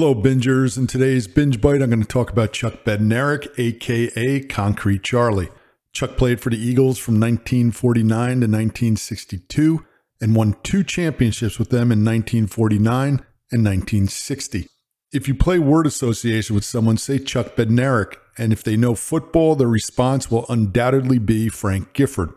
Hello, bingers. In today's Binge Bite, I'm going to talk about Chuck Bednarik, aka Concrete Charlie. Chuck played for the Eagles from 1949 to 1962 and won two championships with them in 1949 and 1960. If you play word association with someone, say Chuck Bednarik, and if they know football, the response will undoubtedly be Frank Gifford.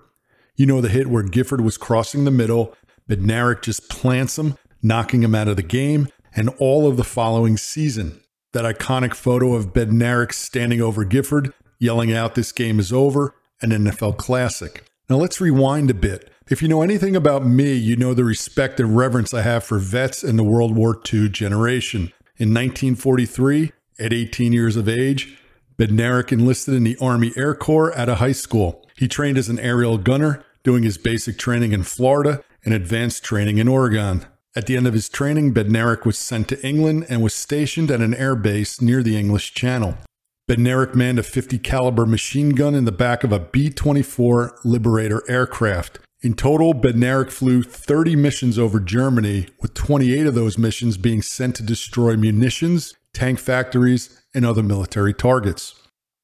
You know the hit where Gifford was crossing the middle, Bednarik just plants him, knocking him out of the game, and all of the following season. That iconic photo of Bednarik standing over Gifford, yelling out, This game is over, an NFL classic. Now let's rewind a bit. If you know anything about me, you know the respect and reverence I have for vets and the World War II generation. In 1943, at 18 years of age, Bednarik enlisted in the Army Air Corps at a high school. He trained as an aerial gunner, doing his basic training in Florida and advanced training in Oregon. At the end of his training, Bednarik was sent to England and was stationed at an air base near the English Channel. Bednarik manned a 50 caliber machine gun in the back of a B-24 Liberator aircraft. In total, Bednarik flew 30 missions over Germany, with 28 of those missions being sent to destroy munitions, tank factories, and other military targets.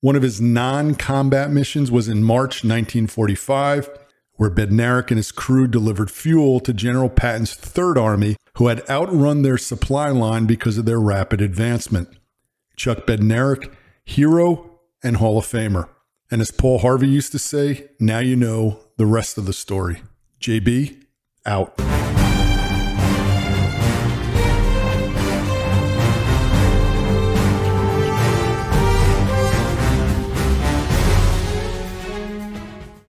One of his non combat missions was in March 1945 where Bednarik and his crew delivered fuel to General Patton's Third Army, who had outrun their supply line because of their rapid advancement. Chuck Bednarik, hero and Hall of Famer. And as Paul Harvey used to say, now you know the rest of the story. JB, out.